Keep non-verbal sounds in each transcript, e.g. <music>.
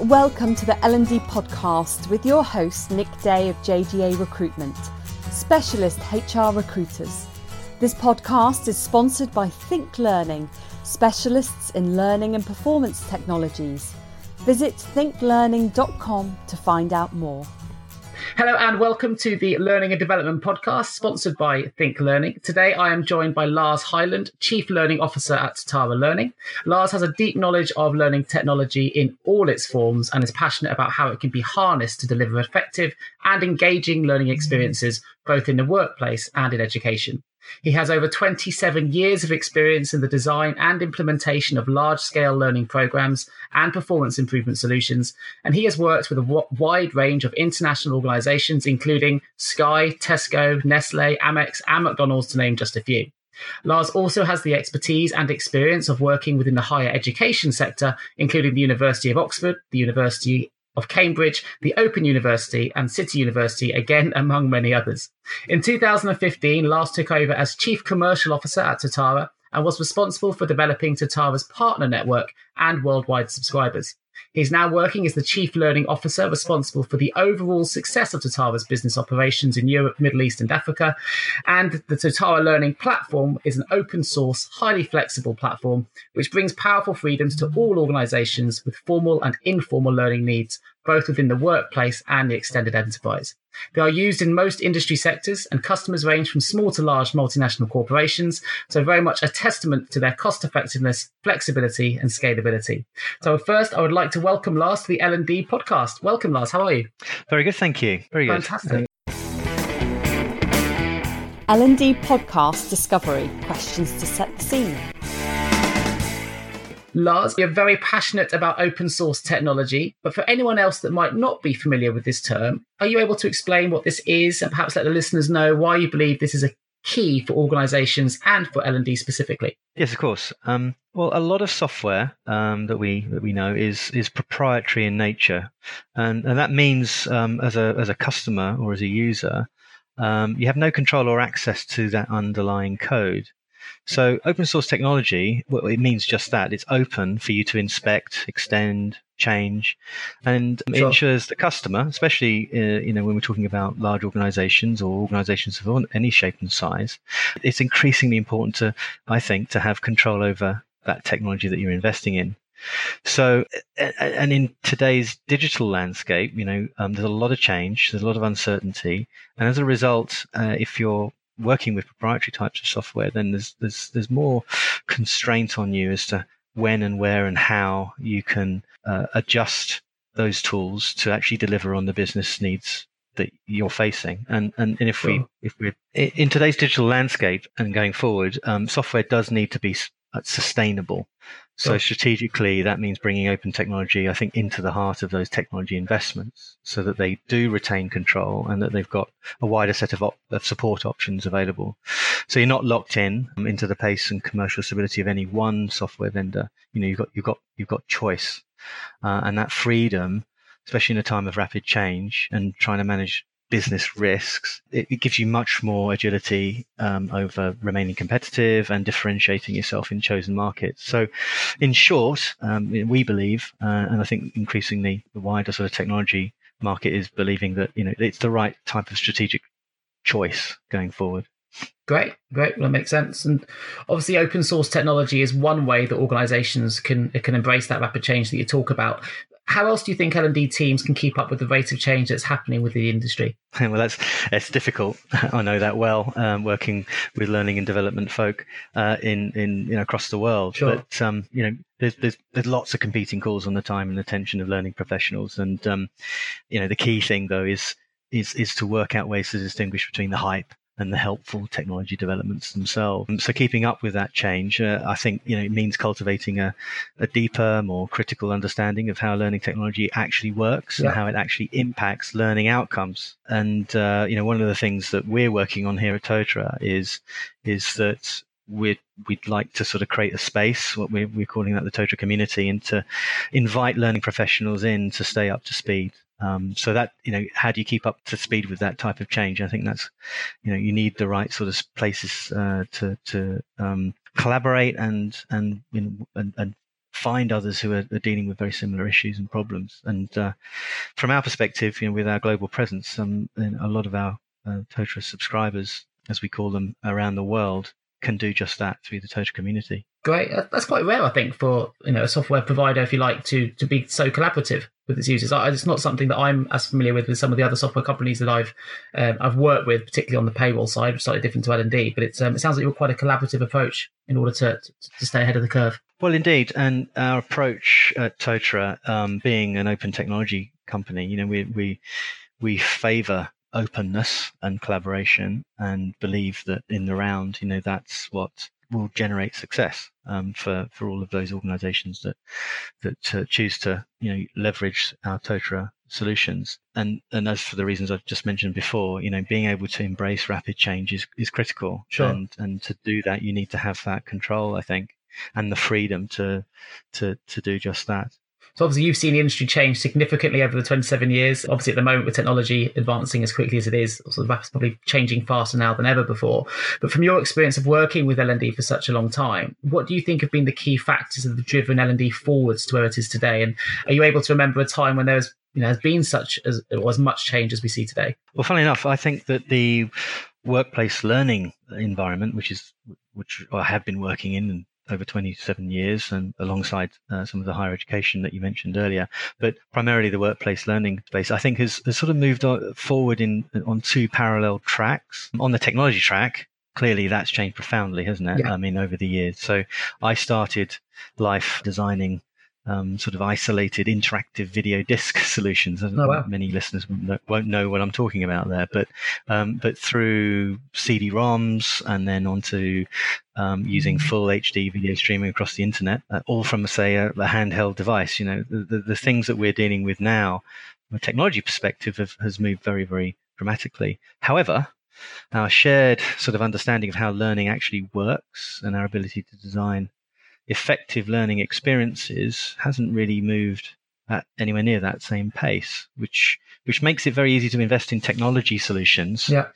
Welcome to the L&D podcast with your host Nick Day of JGA Recruitment, specialist HR recruiters. This podcast is sponsored by Think Learning, specialists in learning and performance technologies. Visit thinklearning.com to find out more. Hello and welcome to the Learning and Development Podcast, sponsored by Think Learning. Today I am joined by Lars Hyland, Chief Learning Officer at Totara Learning. Lars has a deep knowledge of learning technology in all its forms and is passionate about how it can be harnessed to deliver effective and engaging learning experiences both in the workplace and in education. He has over 27 years of experience in the design and implementation of large scale learning programs and performance improvement solutions, and he has worked with a wide range of international organizations, including Sky, Tesco, Nestle, Amex, and McDonald's, to name just a few. Lars also has the expertise and experience of working within the higher education sector, including the University of Oxford, the University of Cambridge, the Open University, and City University, again among many others. In 2015, Lars took over as Chief Commercial Officer at Totara and was responsible for developing Totara's partner network and worldwide subscribers. He's now working as the Chief Learning Officer responsible for the overall success of Totara's business operations in Europe, Middle East, and Africa. And the Totara Learning Platform is an open source, highly flexible platform which brings powerful freedoms to all organizations with formal and informal learning needs both within the workplace and the extended enterprise. They are used in most industry sectors, and customers range from small to large multinational corporations, so very much a testament to their cost effectiveness, flexibility, and scalability. So first, I would like to welcome Lars to the L&D podcast. Welcome, Lars. How are you? Very good, thank you. Very good. Fantastic. L&D podcast discovery questions to set the scene. Lars, you're very passionate about open source technology, but for anyone else that might not be familiar with this term, are you able to explain what this is and perhaps let the listeners know why you believe this is a key for organizations and for L&D specifically? Yes, of course. Um, well, a lot of software um, that we that we know is is proprietary in nature, and, and that means um, as a as a customer or as a user, um, you have no control or access to that underlying code. So open source technology, well, it means just that. It's open for you to inspect, extend, change, and sure. it ensures the customer, especially uh, you know when we're talking about large organizations or organizations of any shape and size, it's increasingly important to, I think, to have control over that technology that you're investing in. So, and in today's digital landscape, you know, um, there's a lot of change, there's a lot of uncertainty, and as a result, uh, if you're working with proprietary types of software, then there's there's there's more constraint on you as to when and where and how you can uh, adjust those tools to actually deliver on the business needs that you're facing. And and, and if sure. we if we're in today's digital landscape and going forward, um, software does need to be sustainable. So strategically, that means bringing open technology, I think, into the heart of those technology investments so that they do retain control and that they've got a wider set of, op- of support options available. So you're not locked in um, into the pace and commercial stability of any one software vendor. You know, you've got, you've got, you've got choice. Uh, and that freedom, especially in a time of rapid change and trying to manage business risks, it, it gives you much more agility um, over remaining competitive and differentiating yourself in chosen markets. So, in short, um, we believe, uh, and I think increasingly the wider sort of technology market is believing that you know it's the right type of strategic choice going forward. Great, great. Well, that makes sense. And obviously, open source technology is one way that organisations can can embrace that rapid change that you talk about how else do you think L&D teams can keep up with the rate of change that's happening with the industry? <laughs> Well, that's it's difficult. <laughs> I know that well, um, working with learning and development folk uh, in in you know across the world. Sure. But um, you know, there's, there's there's lots of competing calls on the time and attention of learning professionals, and um, you know, the key thing though is is is to work out ways to distinguish between the hype and the helpful technology developments themselves. So keeping up with that change, uh, I think, you know, it means cultivating a, a, deeper, more critical understanding of how learning technology actually works yeah. and how it actually impacts learning outcomes. And, uh, you know, one of the things that we're working on here at Totara is, is that we'd, we'd like to sort of create a space, what we're, we're calling that the Totara community, and to invite learning professionals in to stay up to speed um, so that you know, how do you keep up to speed with that type of change? I think that's you know, you need the right sort of places uh, to to um, collaborate and and, you know, and and find others who are, are, dealing with very similar issues and problems. And uh, from our perspective, you know, with our global presence, um, a lot of our uh, Totara subscribers, as we call them, around the world, can do just that through the Totara community. Great. That's quite rare, I think, for you know a software provider, if you like, to to be so collaborative with its users. It's not something that I'm as familiar with with some of the other software companies that I've um, I've worked with, particularly on the payroll side, slightly different to L and D. But it's um, it sounds like you're quite a collaborative approach in order to, to, to stay ahead of the curve. Well, indeed, and our approach at Totara, um, being an open technology company, you know, we we we favour openness and collaboration and believe that in the round, you know, that's what will generate success um, for for all of those organisations that that uh, choose to you know leverage our Totara solutions. And and as for the reasons I've just mentioned before, you know, being able to embrace rapid change is, is critical. Sure. And and to do that, you need to have that control, I think, and the freedom to to to do just that. So obviously you've seen the industry change significantly over the 27 years. Obviously at the moment with technology advancing as quickly as it is, sort of that's probably changing faster now than ever before. But from your experience of working with L&D for such a long time, what do you think have been the key factors that have driven L&D forwards to where it is today? And are you able to remember a time when there was, you know, has been such as or as much change as we see today? Well, funnily enough, I think that the workplace learning environment, which is which I have been working in over 27 years and alongside uh, some of the higher education that you mentioned earlier, but primarily the workplace learning space, I think has, has sort of moved forward in on two parallel tracks. On the technology track, clearly that's changed profoundly, hasn't it? Yeah. I mean, over the years. So I started life designing um, sort of isolated interactive video disc <laughs> solutions. Oh, wow. Many listeners won't know what I'm talking about there, but um, but through CD-ROMs and then onto um, using mm-hmm. full HD video streaming across the internet, uh, all from say a, a, handheld device. You know, the, the, the, things that we're dealing with now, from a technology perspective, have, has moved very very dramatically. However, our shared sort of understanding of how learning actually works and our ability to design effective learning experiences hasn't really moved at anywhere near that same pace, which which makes it very easy to invest in technology solutions yeah.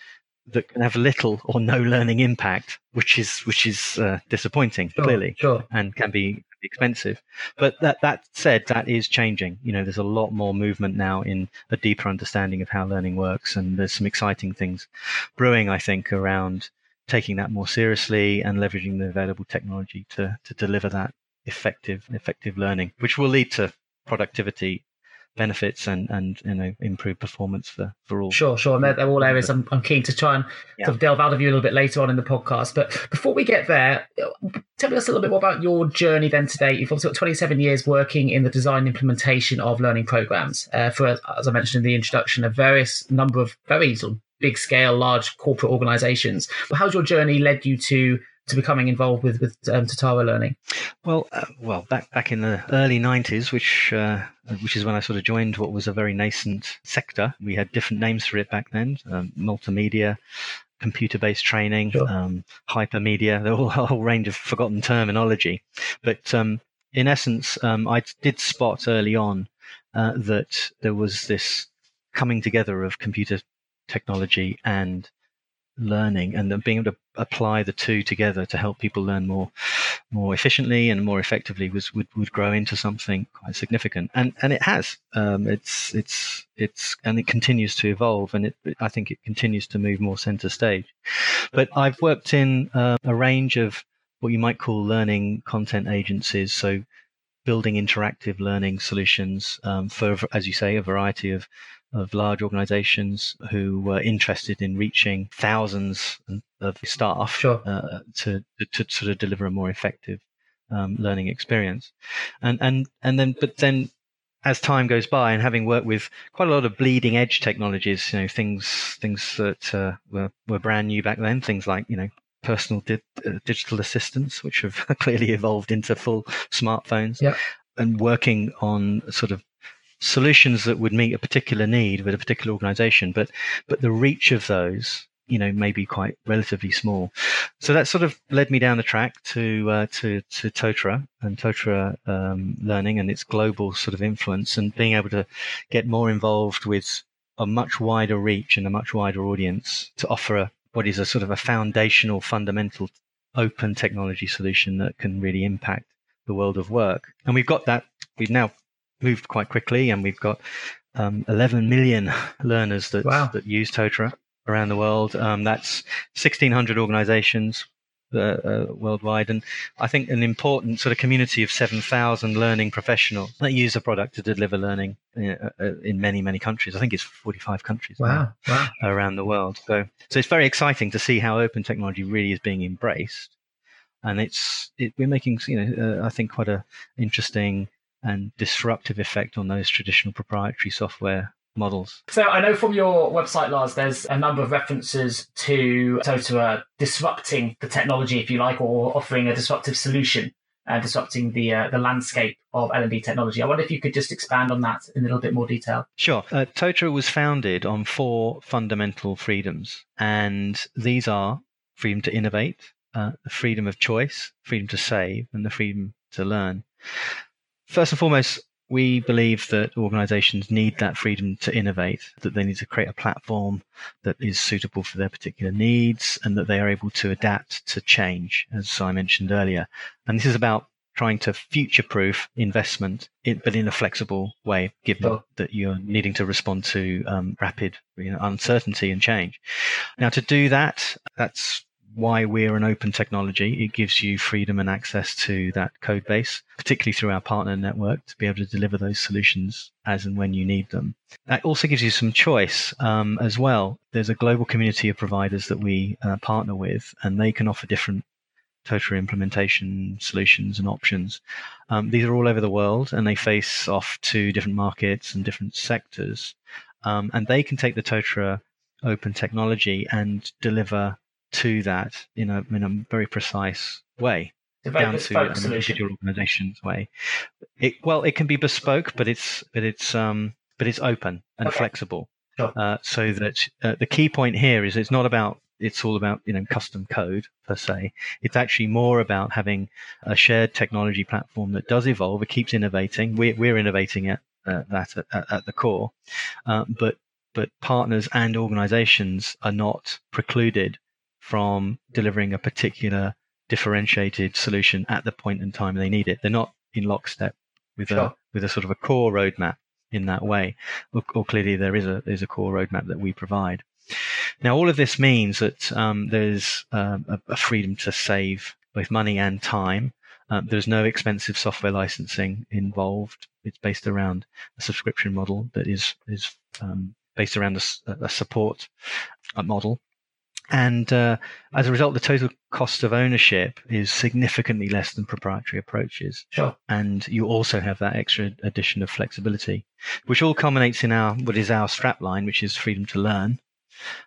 that can have little or no learning impact, which is which is uh, disappointing, sure, clearly, sure. and can be expensive. But that that said, that is changing. You know, there's a lot more movement now in a deeper understanding of how learning works, and there's some exciting things brewing, I think, around taking that more seriously and leveraging the available technology to, to deliver that effective effective learning, which will lead to productivity benefits and and you know improved performance for for all. Sure, sure, and they're, they're all areas I'm, I'm keen to try and yeah. sort of delve out of you a little bit later on in the podcast. But before we get there, tell us a little bit more about your journey then today. You've obviously got 27 years working in the design implementation of learning programs uh, for, as I mentioned in the introduction, a various number of very sort of big scale, large corporate organizations. But how's your journey led you to to becoming involved with with um, Totara Learning? Well, uh, well, back back in the early '90s, which uh, which is when I sort of joined what was a very nascent sector. We had different names for it back then: um, multimedia, computer-based training, sure. um, hypermedia. <laughs> There were a whole range of forgotten terminology, but um, in essence, um, I did spot early on uh, that there was this coming together of computer technology and learning and then being able to apply the two together to help people learn more more efficiently and more effectively was would, would grow into something quite significant. And and it has. Um, it's it's it's and it continues to evolve and it I think it continues to move more center stage. But I've worked in uh, a range of what you might call learning content agencies. So building interactive learning solutions um, for as you say a variety of of large organizations who were interested in reaching thousands of staff sure. uh, to, to, to sort of deliver a more effective um, learning experience. And, and, and then, but then as time goes by and having worked with quite a lot of bleeding edge technologies, you know, things, things that uh, were, were brand new back then, things like, you know, personal di- uh, digital assistants, which have <laughs> clearly evolved into full smartphones. Yeah. And working on sort of solutions that would meet a particular need with a particular organization, but but the reach of those, you know, may be quite relatively small. So that sort of led me down the track to uh, to to Totara and Totara um, learning and its global sort of influence, and being able to get more involved with a much wider reach and a much wider audience to offer a, what is a sort of a foundational, fundamental, open technology solution that can really impact the world of work. And we've got that, we've now moved quite quickly and we've got um, 11 million <laughs> learners that, wow. that use Totara around the world. Um, that's 1,600 organizations uh, uh, worldwide. And I think an important sort of community of 7,000 learning professionals that use the product to deliver learning in, uh, uh, in many, many countries. I think it's 45 countries wow. Wow. around the world. So, so it's very exciting to see how open technology really is being embraced. And it's it, we're making, you know, uh, I think quite a interesting and disruptive effect on those traditional proprietary software models. So I know from your website, Lars, there's a number of references to Totara disrupting the technology, if you like, or offering a disruptive solution, uh, disrupting the uh, the landscape of L&D technology. I wonder if you could just expand on that in a little bit more detail. Sure. Uh, Totara was founded on four fundamental freedoms, and these are freedom to innovate, uh, the freedom of choice, freedom to save, and the freedom to learn. First and foremost, we believe that organizations need that freedom to innovate, that they need to create a platform that is suitable for their particular needs and that they are able to adapt to change, as I mentioned earlier. And this is about trying to future proof investment, in, but in a flexible way, given that you're needing to respond to um, rapid you know, uncertainty and change. Now, to do that, that's why we're an open technology. It gives you freedom and access to that code base, particularly through our partner network, to be able to deliver those solutions as and when you need them. That also gives you some choice um, as well. There's a global community of providers that we uh, partner with, and they can offer different Totara implementation solutions and options. Um, these are all over the world, and they face off to different markets and different sectors. Um, and they can take the Totara open technology and deliver to that in a in a very precise way down to an individual organization's way. It, well, it can be bespoke, but it's but it's um but it's open and okay. flexible. Sure. Uh, so that uh, the key point here is it's not about it's all about you know custom code per se. It's actually more about having a shared technology platform that does evolve. It keeps innovating. We're, we're innovating at uh, that at, at, the core, uh, but but partners and organizations are not precluded from delivering a particular differentiated solution at the point in time they need it. They're not in lockstep with sure. a with a sort of a core roadmap in that way. Or, or, clearly there is a there's a core roadmap that we provide. Now all of this means that um, there's um, a, a, freedom to save both money and time. Um, there's no expensive software licensing involved. It's based around a subscription model that is is um, based around a, a support model and uh, as a result, the total cost of ownership is significantly less than proprietary approaches. Sure. And you also have that extra addition of flexibility, which all culminates in our what is our strapline, which is freedom to learn.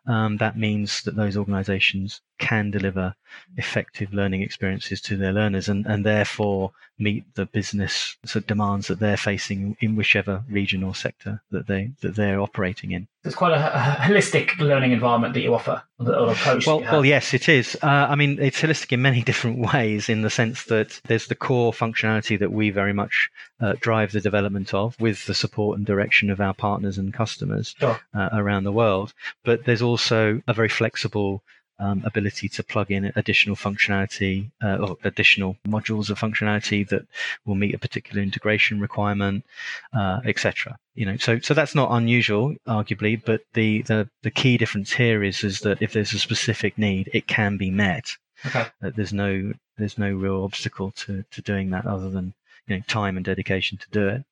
Um, that means that those organizations can deliver effective learning experiences to their learners and, and therefore meet the business demands that they're facing in whichever region or sector that they that they're operating in. It's quite a, a holistic learning environment that you offer or, approach. Well, well, yes, it is. Uh, I mean, it's holistic in many <laughs> different ways. In the sense that there's the core functionality that we very much uh, drive the development of, with the support and direction of our partners and customers sure. uh, around the world. But there's also a very flexible um, ability to plug in additional functionality uh, or additional modules of functionality that will meet a particular integration requirement, uh, etc. You know, so so that's not unusual, arguably, but the, the the key difference here is is that if there's a specific need, it can be met. Okay. Uh, there's no there's no real obstacle to to doing that other than you know time and dedication to do it.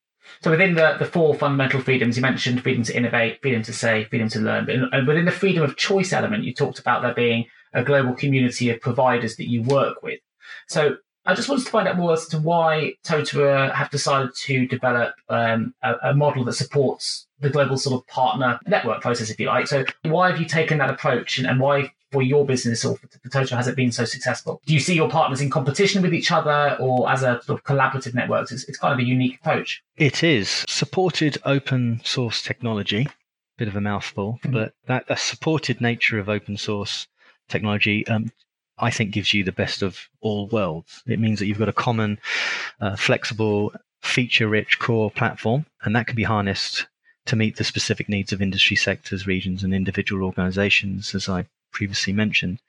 So within the, the four fundamental freedoms, you mentioned freedom to innovate, freedom to say, freedom to learn. But in, within the freedom of choice element, you talked about there being a global community of providers that you work with. So I just wanted to find out more as to why Totara have decided to develop um, a, a, model that supports the global sort of partner network process, if you like. So why have you taken that approach and, and why for your business or for, Totara has it been so successful? Do you see your partners in competition with each other or as a sort of collaborative network? It's, it's kind of a unique approach. It is. Supported open source technology, bit of a mouthful, mm-hmm. but that a supported nature of open source technology um, I think gives you the best of all worlds. It means that you've got a common, uh, flexible, feature rich core platform, and that can be harnessed to meet the specific needs of industry sectors, regions, and individual organizations, as I previously mentioned.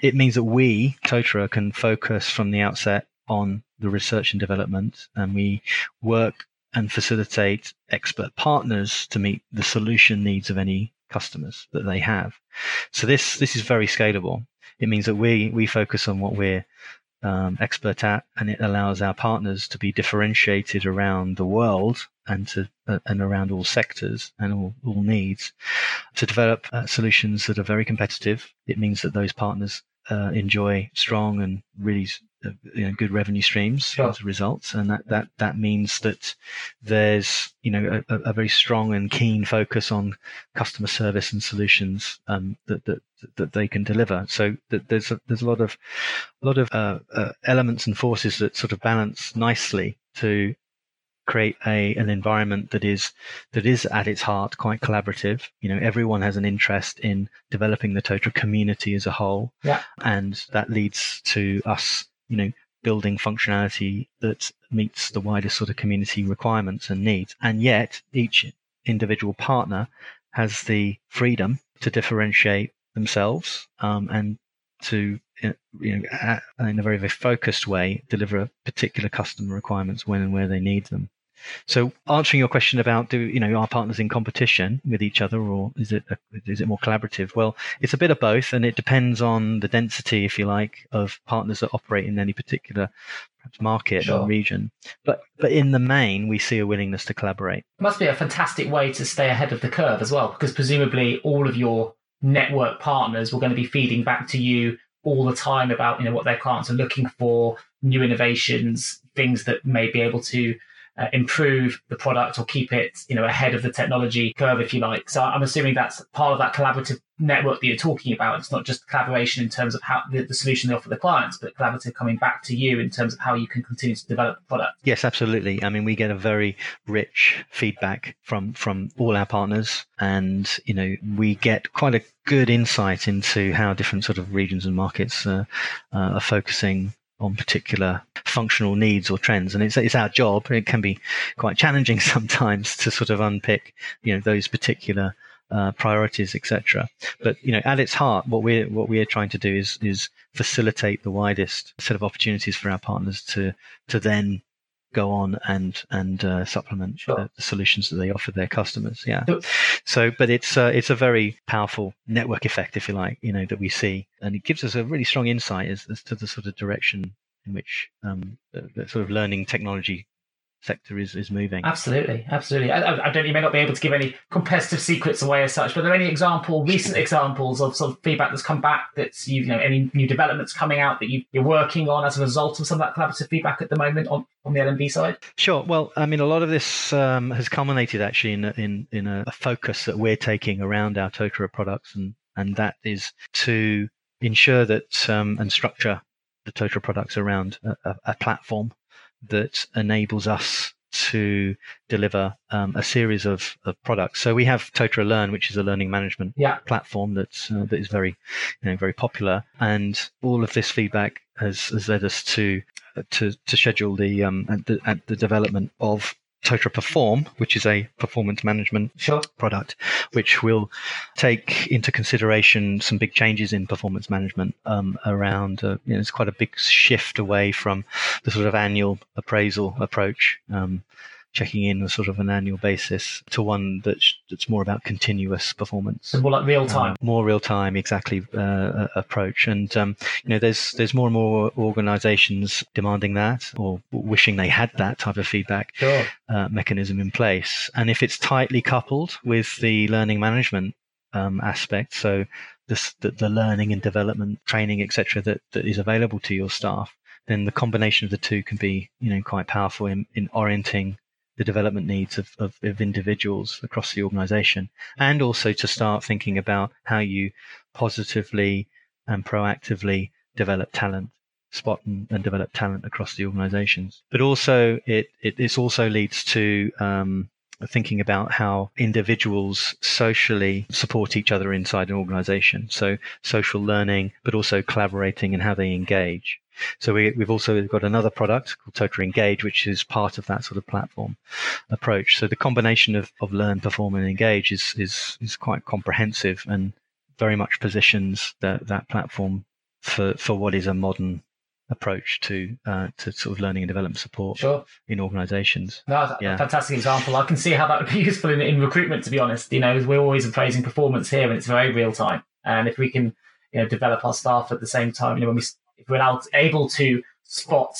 It means that we, Totara, can focus from the outset on the research and development, and we work and facilitate expert partners to meet the solution needs of any customers that they have. So this this is very scalable. It means that we we focus on what we're um, expert at, and it allows our partners to be differentiated around the world and to uh, and around all sectors and all, all needs to develop uh, solutions that are very competitive. It means that those partners uh, enjoy strong and really you know, good revenue streams sure. as a result, and that, that that means that there's you know a, a, very strong and keen focus on customer service and solutions um, that, that that they can deliver. So there's a, there's a lot of a lot of uh, uh, elements and forces that sort of balance nicely to create a an environment that is that is at its heart quite collaborative. You know, everyone has an interest in developing the Totara community as a whole, yeah. and that leads to us, you know, building functionality that meets the wider sort of community requirements and needs. And yet, each individual partner has the freedom to differentiate themselves um, and to you know in a very very focused way deliver particular customer requirements when and where they need them so, answering your question about do you know are partners in competition with each other, or is it a, is it more collaborative? Well, it's a bit of both, and it depends on the density, if you like, of partners that operate in any particular perhaps market sure. or region. But but in the main, we see a willingness to collaborate. It must be a fantastic way to stay ahead of the curve as well, because presumably all of your network partners were going to be feeding back to you all the time about you know what their clients are looking for, new innovations, things that may be able to uh, improve the product or keep it, you know, ahead of the technology curve, if you like. So I'm assuming that's part of that collaborative network that you're talking about. It's not just collaboration in terms of how the, the solution they offer the clients, but collaborative coming back to you in terms of how you can continue to develop the product. Yes, absolutely. I mean, we get a very rich feedback from from all our partners, and you know, we get quite a good insight into how different sort of regions and markets uh, uh, are focusing on particular functional needs or trends. And it's, it's our job. It can be quite challenging <laughs> sometimes to sort of unpick, you know, those particular uh, priorities, etc. But you know, at its heart, what we're what we're trying to do is is facilitate the widest set of opportunities for our partners to to then go on and and uh, supplement sure. the, the, solutions that they offer their customers. Yeah. So, but it's uh, it's a very powerful network effect, if you like, you know, that we see, and it gives us a really strong insight as, as to the sort of direction in which um, the, the sort of learning technology sector is, is moving. Absolutely, absolutely. I, I, don't. You may not be able to give any competitive secrets away as such, but are there any example, recent examples of sort of feedback that's come back that's you, you know any new developments coming out that you, are working on as a result of some of that collaborative feedback at the moment on, on the L&D side? Sure. Well, I mean, a lot of this um, has culminated actually in in in a, a focus that we're taking around our Totara products, and and that is to ensure that um, and structure the Totara products around a, a platform that enables us to deliver um, a series of, of, products. So we have Totara Learn, which is a learning management yeah. platform that's uh, that is very, you know, very popular. And all of this feedback has, has led us to uh, to to schedule the um the, the development of Totara Perform, which is a performance management sure. product, which will take into consideration some big changes in performance management um, around. Uh, you know, it's quite a big shift away from the sort of annual appraisal approach. Um, checking in on sort of an annual basis to one that's that's more about continuous performance. So more like real time. Um, more real time, exactly uh, approach. And um, you know, there's there's more and more organisations demanding that or wishing they had that type of feedback sure. uh, mechanism in place. And if it's tightly coupled with the learning management um, aspect, so this, the, the learning and development training, etc., that, that is available to your staff, then the combination of the two can be, you know, quite powerful in, in orienting the development needs of, of, of, individuals across the organization and also to start thinking about how you positively and proactively develop talent spot and, and develop talent across the organizations. But also it, it this also leads to um, thinking about how individuals socially support each other inside an organization so social learning but also collaborating and how they engage so we, have also got another product called Totara Engage, which is part of that sort of platform approach. So the combination of, of learn, perform, and engage is, is, is quite comprehensive and very much positions that, that platform for, for what is a modern approach to uh, to sort of learning and development support Sure. in organizations. No, that's a Yeah. fantastic example. I can see how that would be <laughs> useful in, in recruitment, to be honest. You know, we're always appraising performance here and it's very real time. And if we can, you know, develop our staff at the same time, you know, when we, if we're out, able to spot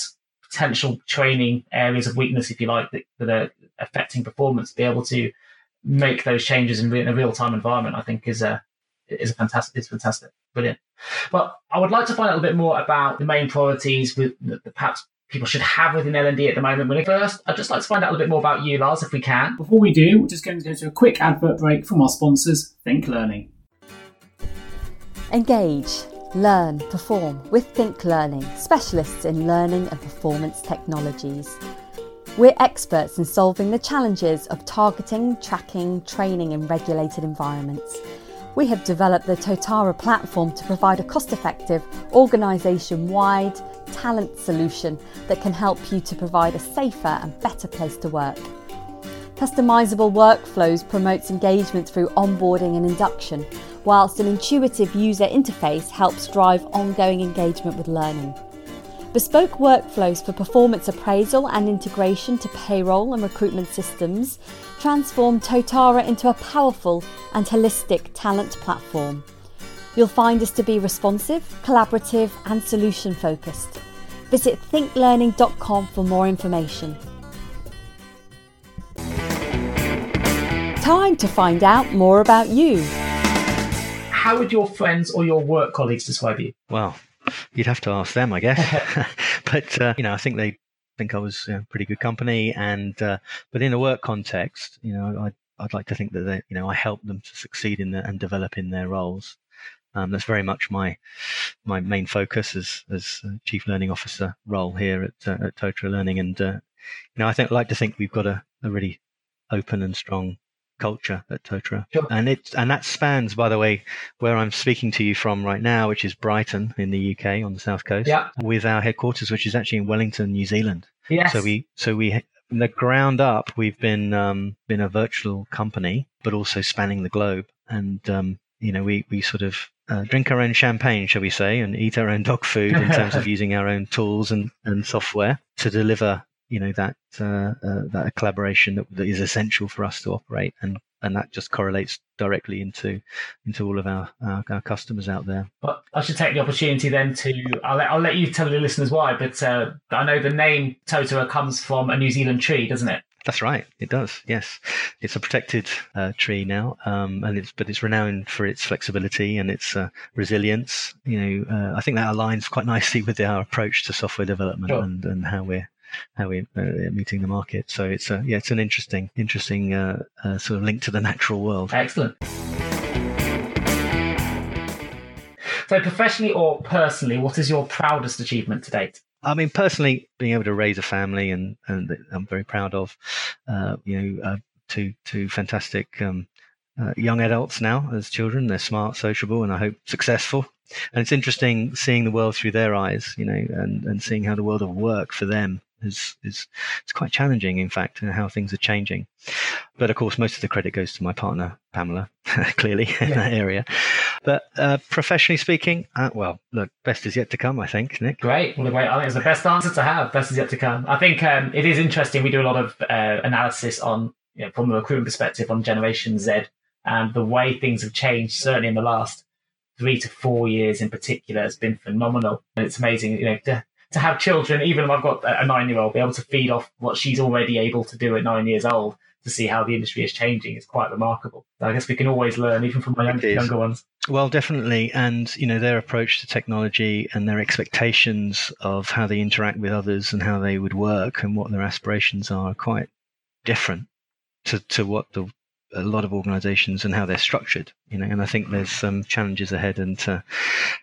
potential training areas of weakness, if you like, that, that are affecting performance, be able to make those changes in, re- in a real time environment, I think is a, is a fantastic, is fantastic. Brilliant. But I would like to find out a little bit more about the main priorities with that that perhaps people should have within L&D at the moment. But first, I'd just like to find out a little bit more about you, Lars, if we can. Before we do, we're just going to go to a quick advert break from our sponsors, Think Learning. Engage, learn, perform with Think Learning, specialists in learning and performance technologies. We're experts in solving the challenges of targeting, tracking, training in regulated environments. We have developed the Totara platform to provide a cost effective, organisation wide talent solution that can help you to provide a safer and better place to work. Customizable workflows promotes engagement through onboarding and induction, whilst an intuitive user interface helps drive ongoing engagement with learning. Bespoke workflows for performance appraisal and integration to payroll and recruitment systems transform Totara into a powerful and holistic talent platform. You'll find us to be responsive, collaborative, and solution focused. Visit thinklearning.com for more information. Time to find out more about you. How would your friends or your work colleagues describe you? Well, you'd have to ask them, I guess. <laughs> <laughs> but uh, you know, I think they think I was you pretty good company, and uh, but in a work context, you know, I'd, I'd like to think that they, you know I help them to succeed in the, and develop in their roles. Um, that's very much my my main focus as as chief learning officer role here at uh, at Totara Learning, and uh, you know I think like to think we've got a, a really open and strong culture at Totara, Sure. and it and that spans, by the way, where I'm speaking to you from right now, which is Brighton in the UK on the south coast, Yeah. with our headquarters, which is actually in Wellington, New Zealand. Yes. So we so we from the ground up, we've been um, been a virtual company, but also spanning the globe, and um, you know we we sort of uh, drink our own champagne, shall we say, and eat our own dog food in terms of <laughs> using our own tools and, and software to deliver you know that uh, uh, that collaboration that, that is essential for us to operate and and that just correlates directly into into all of our our, our customers out there But I should take the opportunity then to I'll let, I'll let you tell the listeners why. But uh, I know the name Totara comes from a New Zealand tree, doesn't it? That's right. It does. Yes, it's a protected uh, tree now, um, and it's but it's renowned for its flexibility and its uh, resilience. You know, uh, I think that aligns quite <laughs> nicely with our approach to software development Sure. and, and how we're how we're uh, meeting the market. So it's a yeah, it's an interesting interesting uh, uh, sort of link to the natural world. Excellent. So, professionally or personally, what is your proudest achievement to date? I mean, personally, being able to raise a family and and I'm very proud of, uh, you know, uh, two two fantastic um, uh, young adults now as children. They're smart, sociable, and I hope successful. And it's interesting seeing the world through their eyes, you know, and, and seeing how the world of work for them is is it's quite challenging, in fact, and how things are changing. But of course, most of the credit goes to my partner Pamela, <laughs> clearly in that area. But uh, professionally speaking, uh, well, look, best is yet to come. I think, Nick. Great. Well, great. I think it's the best answer to have. Best is yet to come. I think um, it is interesting. We do a lot of uh, analysis on, you know, from a recruitment perspective on Generation Z and the way things have changed, certainly in the last three to four years in particular, has been phenomenal. And it's amazing, you know, to, to have children, even if I've got a nine year old, be able to feed off what she's already able to do at nine years old to see how the industry is changing is quite remarkable. I guess we can always learn, even from my young, It is. younger ones. Well, definitely, and you know their approach to technology and their expectations of how they interact with others and how they would work and what their aspirations are, are quite different to to what the a lot of organizations and how they're structured. You know, and I think there's some challenges ahead into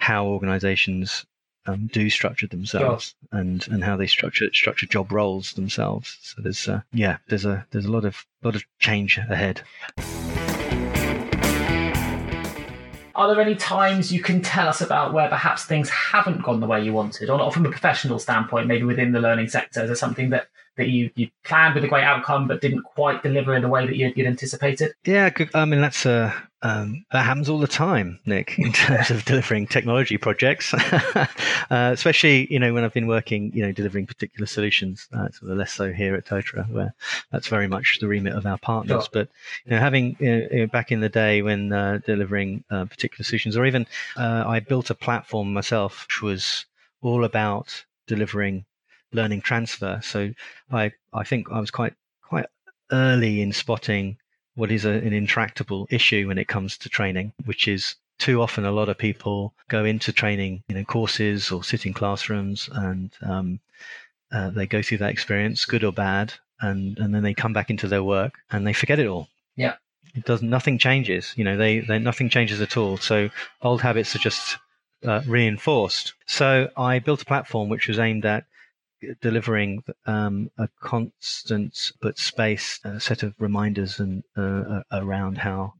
how organizations um, do structure themselves and and how they structure structure job roles themselves. So there's uh, yeah, there's a there's a lot of lot of change ahead. Are there any times you can tell us about where perhaps things haven't gone the way you wanted, or not from a professional standpoint, maybe within the learning sector? Is there something that that you you planned with a great outcome but didn't quite deliver in the way that you'd, you'd anticipated? Yeah, I mean that's a um, that happens all the time, Nick, in <laughs> terms of delivering technology projects, <laughs> uh, especially you know when I've been working, you know, delivering particular solutions. Uh, sort of less so here at Totara, where that's very much the remit of our partners. Sure. But you know, having you know, back in the day when uh, delivering uh, particular solutions, or even uh, I built a platform myself, which was all about delivering learning transfer. So I I think I was quite quite early in spotting what is a, an intractable issue when it comes to training, which is too often a lot of people go into training, you know, courses or sit in classrooms and um, uh, they go through that experience, good or bad, and and then they come back into their work and they forget it all. Yeah, it doesn't. Nothing changes. You know, they, they nothing changes at all. So old habits are just uh, reinforced. So I built a platform which was aimed at delivering um, a constant but spaced uh, set of reminders and uh, around how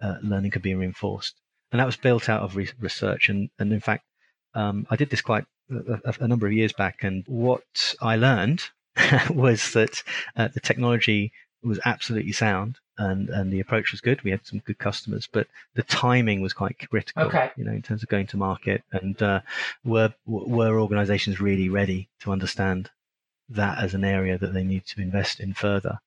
uh, learning could be reinforced. And that was built out of re- research. And, and in fact, um, I did this quite a, a, number of years back. And what I learned <laughs> was that uh, the technology was absolutely sound and and the approach was good. We had some good customers, but the timing was quite critical. Okay. You know, in terms of going to market, and uh, were were organisations really ready to understand that as an area that they need to invest in further?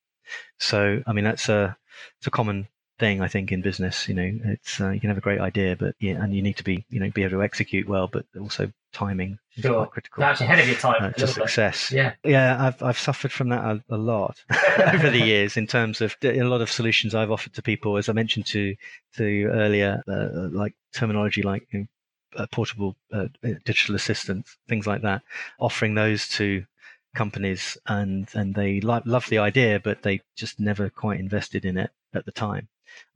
So, I mean, that's a it's a common thing I think in business. You know, it's uh, you can have a great idea, but yeah, and you need to be you know be able to execute well, but also timing is sure. quite critical. Actually ahead of your time uh, to success. Bit. Yeah, yeah, I've I've suffered from that a, a lot <laughs> over the years in terms of a lot of solutions I've offered to people, as I mentioned to to earlier, uh, like terminology like you know, uh, portable uh, digital assistants, things like that, offering those to companies and and they lo- love the idea, but they just never quite invested in it at the time.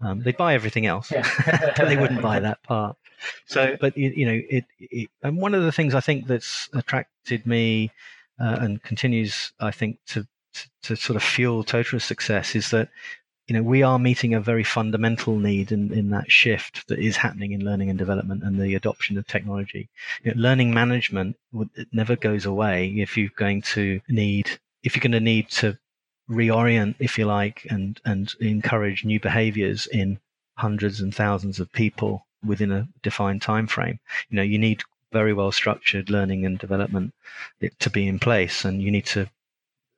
Um, they'd buy everything else, <laughs> but they wouldn't buy that part. So, but you, you know, it, it, and one of the things I think that's attracted me uh, and continues, I think, to, to, to sort of fuel Totara's success is that you know we are meeting a very fundamental need in, in that shift that is happening in learning and development and the adoption of technology. You know, learning management it never goes away if you're going to need if you're going to need to reorient, if you like, and and encourage new behaviors in hundreds and thousands of people within a defined time frame. You know, you need very well structured learning and development to be in place, and you need to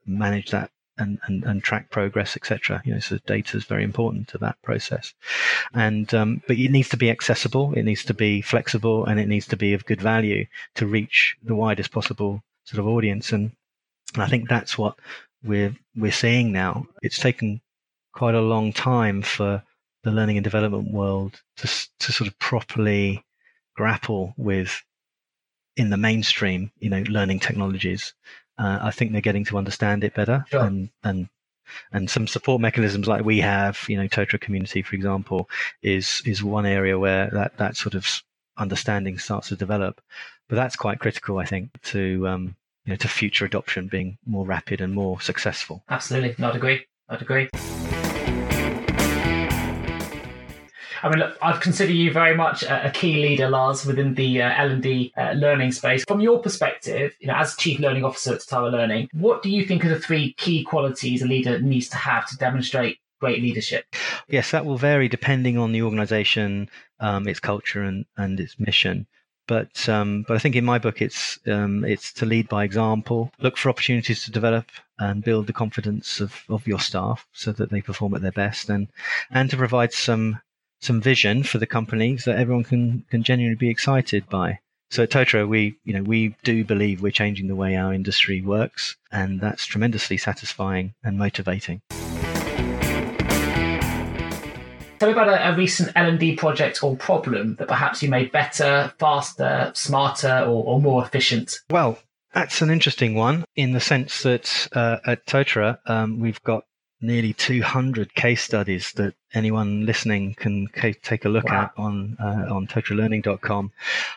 manage that and, and, and track progress, etc. You know, so data is very important to that process. And um, but it needs to be accessible, it needs to be flexible, and it needs to be of good value to reach the widest possible sort of audience. And, and I think that's what we're we're seeing now. It's taken quite a long time for the learning and development world to to sort of properly grapple with in the mainstream, you know, learning technologies. Uh, I think they're getting to understand it better, sure. and and and some support mechanisms like we have, you know, Totara Community, for example, is is one area where that that sort of understanding starts to develop. But that's quite critical, I think, to um, you know, to future adoption being more rapid and more successful. Absolutely, I'd agree. I'd agree. I mean, look, I'd consider you very much a, key leader, Lars, within the uh, L&D uh, learning space. From your perspective, you know, as Chief Learning Officer at Totara Learning, what do you think are the three key qualities a leader needs to have to demonstrate great leadership? Yes, that will vary depending on the organization, um, its culture, and, and its mission. But um, but I think in my book it's um, it's to lead by example. Look for opportunities to develop and build the confidence of, of your staff so that they perform at their best, and and to provide some some vision for the companies that everyone can can genuinely be excited by. So at Totara, we you know we do believe we're changing the way our industry works, and that's tremendously satisfying and motivating. Tell me about a, a recent L&D project or problem that perhaps you made better, faster, smarter, or, or more efficient. Well, that's an interesting one in the sense that uh, at Totara, um, we've got nearly 200 case studies that anyone listening can ca- take a look wow. at on uh, on totaralearning.com.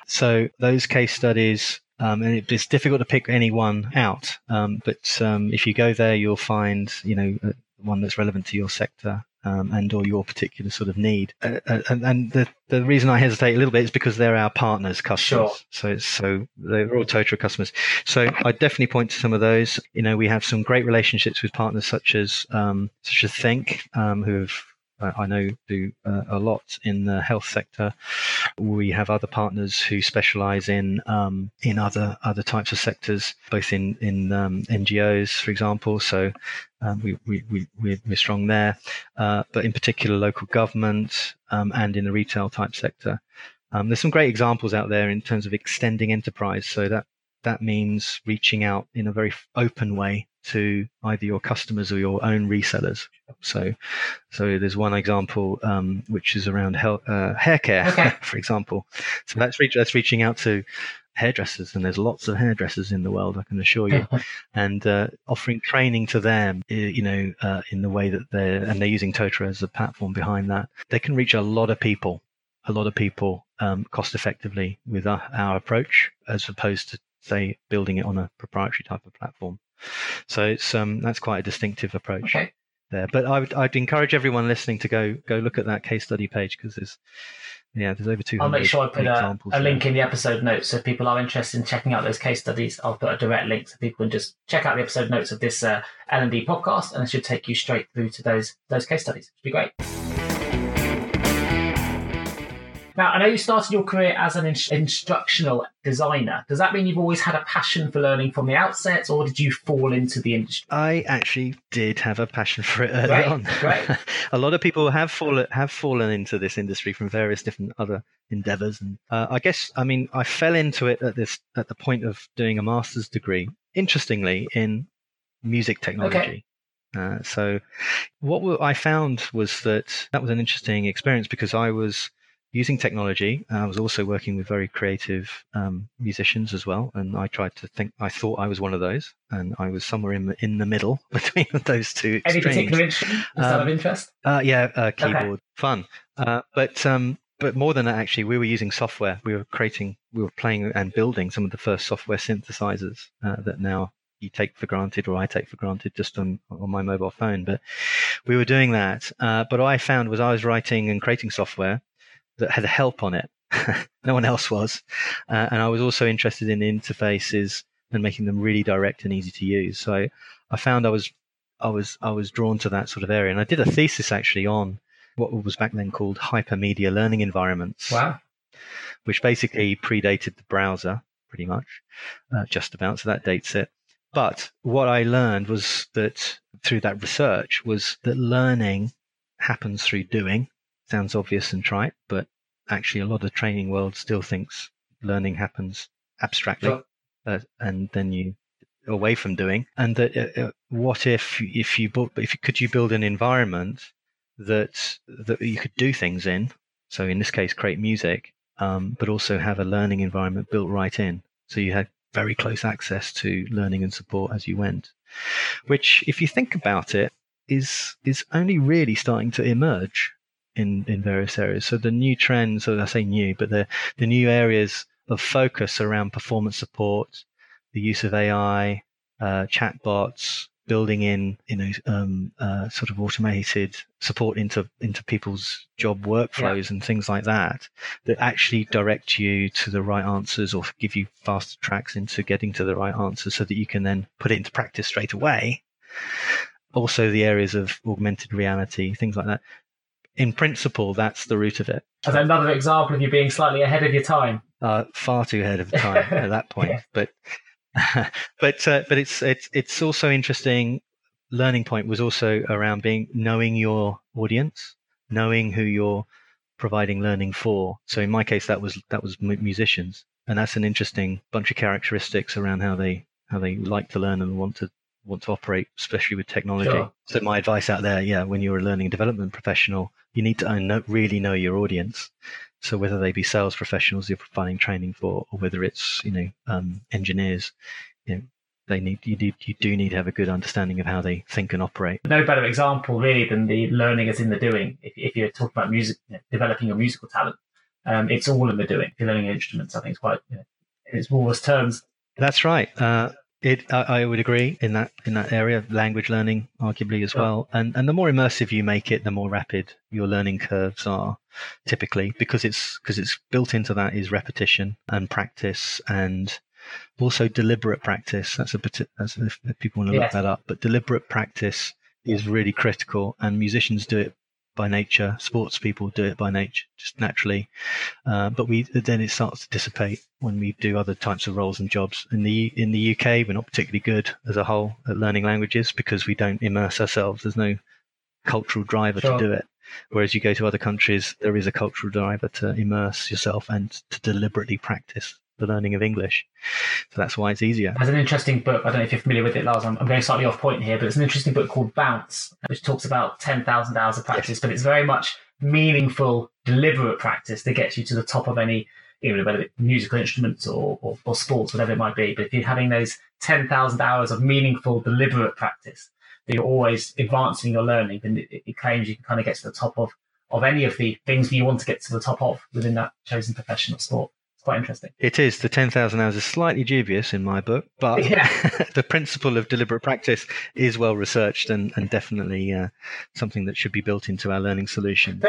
So those case studies, um, and it, it's difficult to pick any one out, um, but um, if you go there, you'll find you know uh, one that's relevant to your sector um, and or your particular sort of need. Uh, uh, and, and the, the reason I hesitate a little bit is because they're our partners, customers. Sure. So it's, so they're all Totara customers. So I definitely point to some of those. You know, we have some great relationships with partners such as um, such as Think, um, who have I know do uh, a lot in the health sector. We have other partners who specialize in um, in other other types of sectors, both in in um, NGOs, for example. So um, we, we, we, we're strong there, uh, but in particular local government um, and in the retail type sector. Um, there's some great examples out there in terms of extending enterprise. So that that means reaching out in a very open way to either your customers or your own resellers. So, so there's one example um, which is around health, uh, hair care, okay. <laughs> for example. So that's reach, that's reaching out to hairdressers, and there's lots of hairdressers in the world, I can assure you, <laughs> and uh, offering training to them, you know, uh, in the way that they're and they're using Totara as a platform behind that. They can reach a lot of people, a lot of people um, cost effectively with our, our approach, as opposed to say building it on a proprietary type of platform. So it's um, that's quite a distinctive approach. Okay. There, but I would I'd encourage everyone listening to go go look at that case study page because there's yeah there's over two. I'll make sure I put a, a link in the episode notes so if people are interested in checking out those case studies. I'll put a direct link so people can just check out the episode notes of this uh, L and D podcast, and it should take you straight through to those those case studies. It'd be great. Now, I know you started your career as an in- instructional designer. Does that mean you've always had a passion for learning from the outset, or did you fall into the industry? I actually did have a passion for it early great, on. Great. <laughs> a lot of people have fallen have fallen into this industry from various different other endeavors, and uh, I guess I mean I fell into it at this at the point of doing a master's degree. Interestingly, in music technology. Okay. Uh, so, what I found was that that was an interesting experience because I was using technology. I was also working with very creative um, musicians as well, and I tried to think. I thought I was one of those, and I was somewhere in in the middle <laughs> between those two. Extremes. Any particular instrument? Is um, of interest? Uh, yeah, uh, keyboard, okay. fun. Uh, but um, but more than that, actually, we were using software. We were creating, we were playing and building some of the first software synthesizers uh, that now you take for granted or I take for granted just on, on my mobile phone. But we were doing that. Uh, but what I found was I was writing and creating software that had a help on it. <laughs> no one else was. Uh, and I was also interested in interfaces and making them really direct and easy to use. So I, I found I was I was I was drawn to that sort of area, and I did a thesis actually on what was back then called hypermedia learning environments. Wow. Which basically predated the browser, pretty much, uh, just about. So that dates it. But what I learned was that through that research was that learning happens through doing sounds obvious and trite, but actually a lot of the training world still thinks learning happens abstractly, sure. uh, and then you away from doing. And that uh, uh what if if you build, if could you build an environment that that you could do things in? So in this case, create music, um, but also have a learning environment built right in. So you had very close access to learning and support as you went. Which, if you think about it, is is only really starting to emerge in, in various areas. So the new trends, or I say new, but the, the new areas of focus around performance support, the use of AI, uh, chatbots, building in, you know, um, uh, sort of automated support into into people's job workflows yeah. and things like that, that actually direct you to the right answers or give you faster tracks into getting to the right answers, so that you can then put it into practice straight away. Also, the areas of augmented reality, things like that in principle, that's the root of it. As another example of you being slightly ahead of your time. Uh, far too ahead of time <laughs> at that point. Yeah. But <laughs> but uh, but it's it's it's also interesting. Learning point was also around being knowing your audience, knowing who you're providing learning for. So in my case, that was that was musicians, and that's an interesting bunch of characteristics around how they how they like to learn and want to want to operate, especially with technology. Sure. So my advice out there, yeah, when you're a learning and development professional, you need to know, really know your audience. So whether they be sales professionals you're providing training for, or whether it's you know um, engineers, you know, they need you do you do need to have a good understanding of how they think and operate. No better example really than the learning is in the doing. If, if you're talking about music, you know, developing your musical talent, um, it's all in the doing. If you're learning instruments, I think it's quite you know, in its rawest terms. That's right. Uh, It, I, I would agree in that in that area, language learning, arguably as Sure. well. And and the more immersive you make it, the more rapid your learning curves are, typically, because it's because it's built into that is repetition and practice and also deliberate practice. That's a bit. That's if, if people want to Yes. look that up, but deliberate practice is really critical, and musicians do it by nature. Sports people do it by nature, just naturally. Uh, but we then it starts to dissipate when we do other types of roles and jobs. In the in the UK, we're not particularly good as a whole at learning languages because we don't immerse ourselves. There's no cultural driver Sure. to do it. Whereas you go to other countries, there is a cultural driver to immerse yourself and to deliberately practice the learning of English. So that's why it's easier. There's an interesting book. I don't know if you're familiar with it, Lars. I'm, I'm going slightly off point here, but it's an interesting book called Bounce, which talks about 10,000 hours of practice, but it's very much meaningful, deliberate practice that gets you to the top of any, you know, whether it's musical instruments or, or, or sports, whatever it might be. But if you're having those 10,000 hours of meaningful, deliberate practice, that you're always advancing your learning, then it, it claims you can kind of get to the top of, of any of the things that you want to get to the top of within that chosen profession or sport. Quite interesting. It is. The 10,000 hours is slightly dubious in my book, but Yeah. <laughs> the principle of deliberate practice is well researched and, and definitely uh, something that should be built into our learning solution.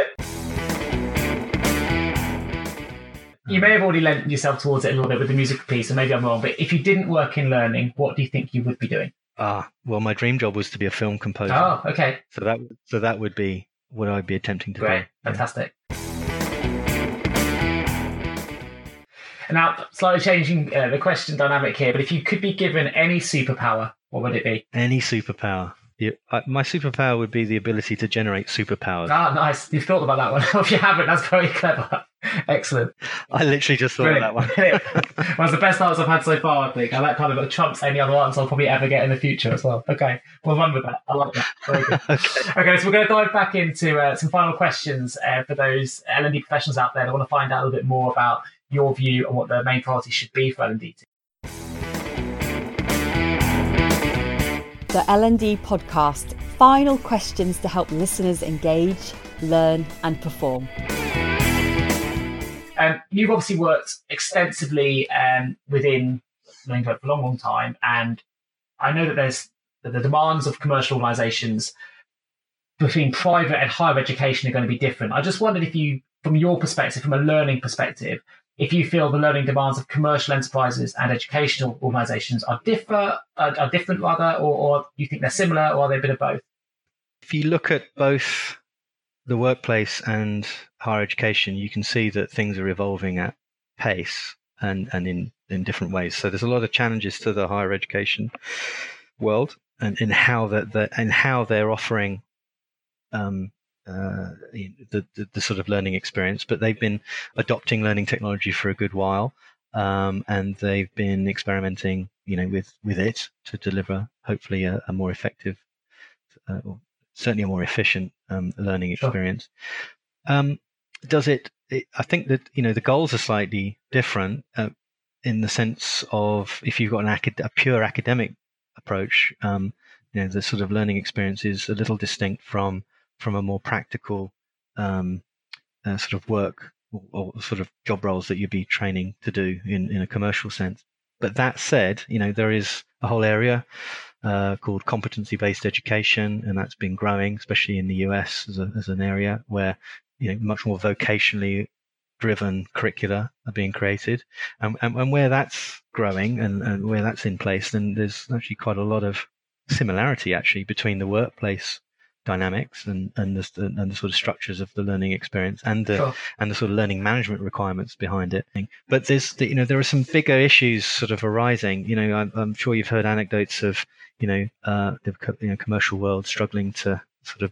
You may have already lent yourself towards it a little bit with the music piece, and maybe I'm wrong, but if you didn't work in learning, what do you think you would be doing? Ah, well, my dream job was to be a film composer. Oh, okay. So that so that would be what I'd be attempting to Great. do. Yeah. Fantastic. And now, slightly changing uh, the question dynamic here, but if you could be given any superpower, what would it be? Any superpower. I, my superpower would be the ability to generate superpowers. Ah, nice. You've thought about that one. <laughs> if you haven't, that's very clever. <laughs> Excellent. I literally just thought of that one. Brilliant. <laughs> well, it's the best answer I've had so far, I think. And that kind of trumps any other answer I'll probably ever get in the future as well. Okay, we'll run with that. I like that. Very good. okay. Okay, so we're going to dive back into uh, some final questions uh, for those L&D professionals out there that want to find out a little bit more about your view on what the main priorities should be for L&D. The L&D podcast. Final questions to help listeners engage, learn and perform. Um, you've obviously worked extensively um, within Learning for a long, long time, and I know that there's that the demands of commercial organisations between private and higher education are going to be different. I just wondered if you, from your perspective, from a learning perspective, if you feel the learning demands of commercial enterprises and educational organisations are differ, are, are different rather, or, or you think they're similar, or are they a bit of both? If you look at both the workplace and higher education, you can see that things are evolving at pace and, and in, in different ways. So there's a lot of challenges to the higher education world and in how that the, and how they're offering um, uh, the, the the sort of learning experience. But they've been adopting learning technology for a good while, um, and they've been experimenting, you know, with with it to deliver hopefully a, a more effective, uh, or certainly a more efficient um, learning Sure. experience. Um, does it, it? I think that you know the goals are slightly different uh, in the sense of if you've got an acad- a pure academic approach, um, you know the sort of learning experience is a little distinct from from a more practical um, uh, sort of work or, or sort of job roles that you'd be training to do in, in a commercial sense. But that said, you know there is a whole area uh, called competency-based education, and that's been growing, especially in the US as, a, as an area where you know much more vocationally driven curricula are being created, and, and, and where that's growing and, and where that's in place, then there's actually quite a lot of similarity actually between the workplace dynamics and and the, and the sort of structures of the learning experience and the Sure. and the sort of learning management requirements behind it. But there's the, you know there are some bigger issues sort of arising. You know I'm, I'm sure you've heard anecdotes of you know uh, the you know, commercial world struggling to sort of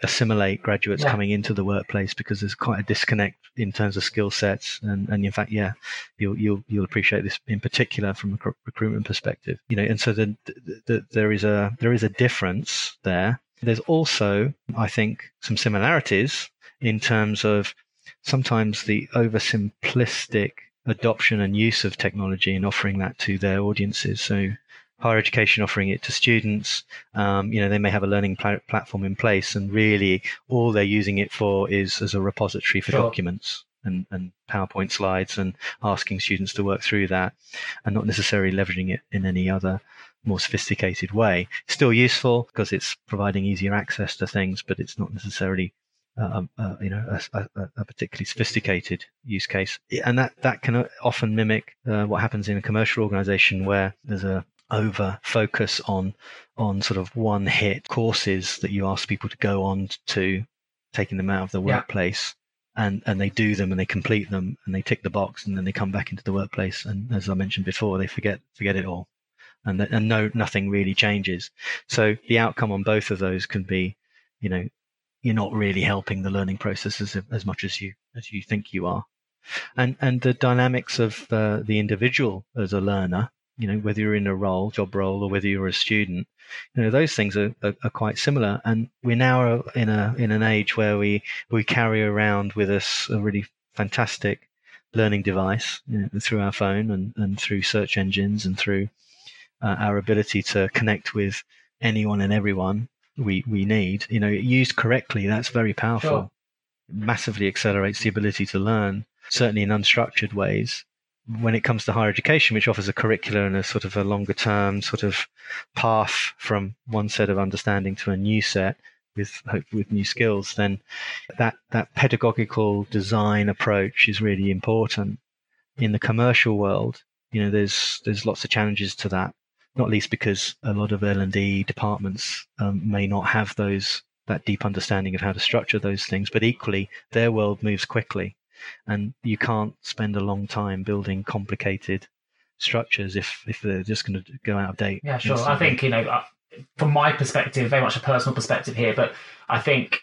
assimilate graduates Yeah. coming into the workplace because there's quite a disconnect in terms of skill sets and, and in fact yeah you'll you'll you'll appreciate this in particular from a recru- recruitment perspective you know and so the, the, the, there is a there is a difference there there's also i think some similarities in terms of sometimes the oversimplistic adoption and use of technology and offering that to their audiences so higher education offering it to students um, you know they may have a learning pla- platform in place and really all they're using it for is as a repository for Sure. documents and, and PowerPoint slides and asking students to work through that and not necessarily leveraging it in any other more sophisticated way. Still useful because it's providing easier access to things, but it's not necessarily uh, uh, you know a, a, a, particularly sophisticated use case, and that that can often mimic uh, what happens in a commercial organization where there's a over focus on on sort of one hit courses that you ask people to go on to taking them out of the workplace yeah. and and they do them and they complete them and they tick the box and then they come back into the workplace and as I mentioned before they forget forget it all and and no nothing really changes. So the outcome on both of those can be you know you're not really helping the learning process as, as much as you as you think you are. And and the dynamics of uh, the individual as a learner you know whether you're in a role job role or whether you're a student you know those things are, are, are, quite similar. And we're now in a in an age where we we carry around with us a really fantastic learning device you know, through our phone and, and through search engines and through uh, our ability to connect with anyone and everyone we we need you know used correctly that's very powerful sure. massively accelerates the ability to learn certainly in unstructured ways when it comes to higher education, which offers a curricula and a sort of a longer term sort of path from one set of understanding to a new set with with new skills, then that that pedagogical design approach is really important. In the commercial world, you know, there's there's lots of challenges to that, not least because a lot of L and D departments um, may not have those that deep understanding of how to structure those things, but equally their world moves quickly and you can't spend a long time building complicated structures if if they're just going to go out of date. Yeah, sure. Instantly. I think you know, uh, from my perspective, very much a personal perspective here, but I think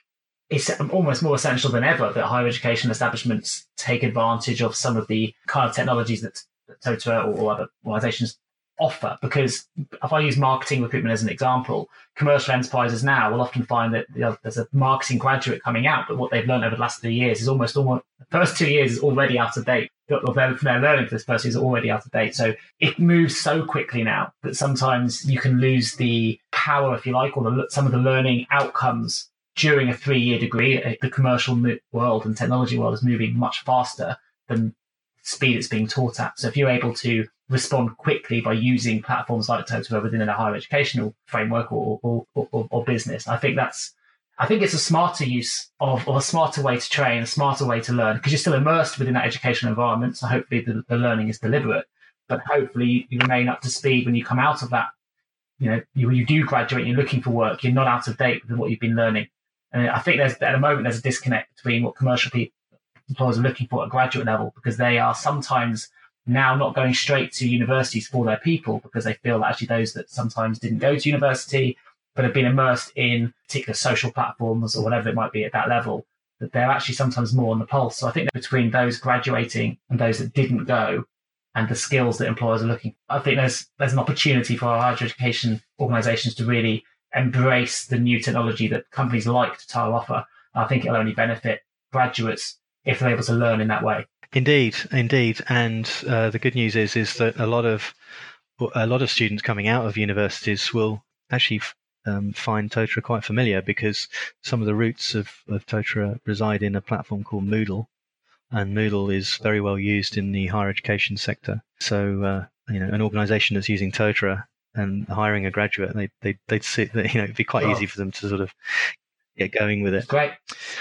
it's almost more essential than ever that higher education establishments take advantage of some of the kind of technologies that, that or other organisations offer because if I use marketing recruitment as an example, commercial enterprises now will often find that you know, there's a marketing graduate coming out, but what they've learned over the last three years is almost almost the first two years is already out of date. Their, their learning for this person is already out of date. So it moves so quickly now that sometimes you can lose the power, if you like, or the, some of the learning outcomes during a three-year degree. Uh, the commercial world and technology world is moving much faster than speed it's being taught at. So if you're able to respond quickly by using platforms like Totara within a higher educational framework or, or, or, or, business. I think that's, I think it's a smarter use of, or a smarter way to train, a smarter way to learn, because you're still immersed within that educational environment. So hopefully the, the learning is deliberate, but hopefully you remain up to speed when you come out of that. You know, you, you do graduate, you're looking for work, you're not out of date with what you've been learning. And I think there's, at the moment, there's a disconnect between what commercial people, employers are looking for at graduate level because they are sometimes now not going straight to universities for their people because they feel that actually those that sometimes didn't go to university but have been immersed in particular social platforms or whatever it might be at that level, that they're actually sometimes more on the pulse. So I think between those graduating and those that didn't go and the skills that employers are looking, I think there's there's an opportunity for our higher education organisations to really embrace the new technology that companies like Totara offer. I think it'll only benefit graduates if they're able to learn in that way. Indeed, indeed, and uh, the good news is is that a lot of a lot of students coming out of universities will actually um, find Totara quite familiar because some of the roots of, of Totara reside in a platform called Moodle, and Moodle is very well used in the higher education sector. So, uh, you know, an organisation that's using Totara and hiring a graduate, they they they'd see, that you know, it'd be quite easy for them to sort of get going with it. Great.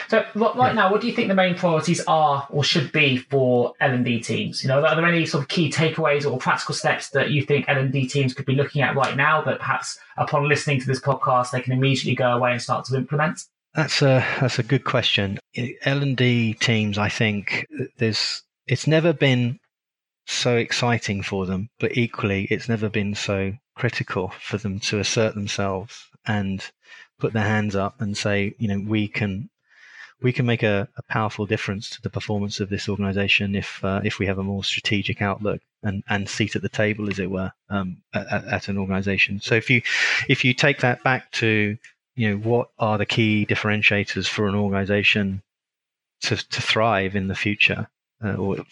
So right yeah. now, what do you think the main priorities are or should be for L and D teams? You know, are there any sort of key takeaways or practical steps that you think L and D teams could be looking at right now that perhaps upon listening to this podcast they can immediately go away and start to implement? That's a that's a good question. L and D teams, I think there's it's never been so exciting for them, but equally it's never been so critical for them to assert themselves and put their hands up and say, you know, we can we can make a, a powerful difference to the performance of this organization if uh, if we have a more strategic outlook and, and seat at the table, as it were, um, at, at, an organization. So if you if you take that back to you know what are the key differentiators for an organization to to thrive in the future, uh, or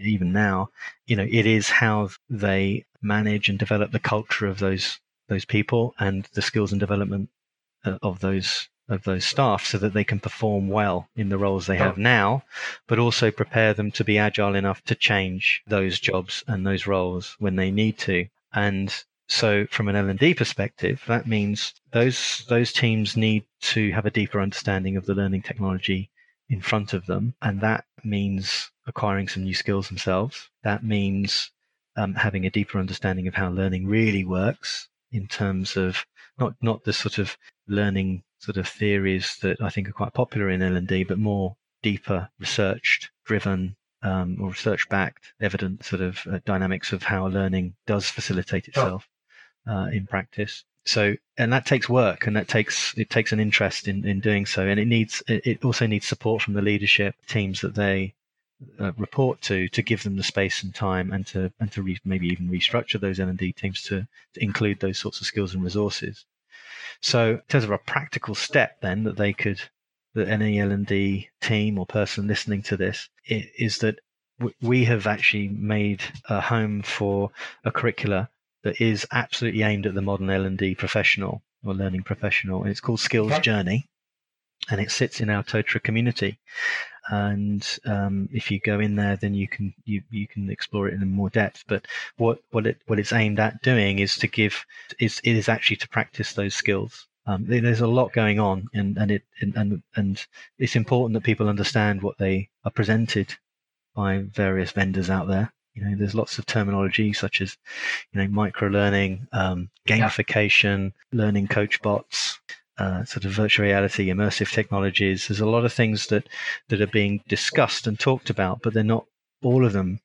even now, you know, it is how they manage and develop the culture of those those people and the skills and development uh, of those of those staff so that they can perform well in the roles they have now, but also prepare them to be agile enough to change those jobs and those roles when they need to. And so from an L&D perspective, that means those those teams need to have a deeper understanding of the learning technology in front of them, and that means acquiring some new skills themselves. That means um, having a deeper understanding of how learning really works in terms of not not the sort of learning sort of theories that I think are quite popular in L&D, but more deeper, researched, driven, um, or research backed, evident sort of uh, dynamics of how learning does facilitate itself uh, in practice. So, and that takes work, and that takes it takes an interest in, in doing so, and it needs it also needs support from the leadership teams that they uh, report to to give them the space and time, and to and to re, maybe even restructure those L and D teams to, to include those sorts of skills and resources. So, in terms of a practical step, then that they could, that any L and D team or person listening to this is that we have actually made a home for a curricula that is absolutely aimed at the modern L and D professional or learning professional. And it's called Skills. Journey, and it sits in our Totara community. And um, if you go in there, then you can you, you can explore it in more depth. But what what it what it's aimed at doing is to give is it is actually to practice those skills. Um, there's a lot going on, and and it and and it's important that people understand what they are presented by various vendors out there you know, there's lots of terminology such as, you know, micro learning, um, gamification, yeah. learning coach bots, uh, sort of virtual reality, immersive technologies. There's a lot of things that that are being discussed and talked about, but they're not all of them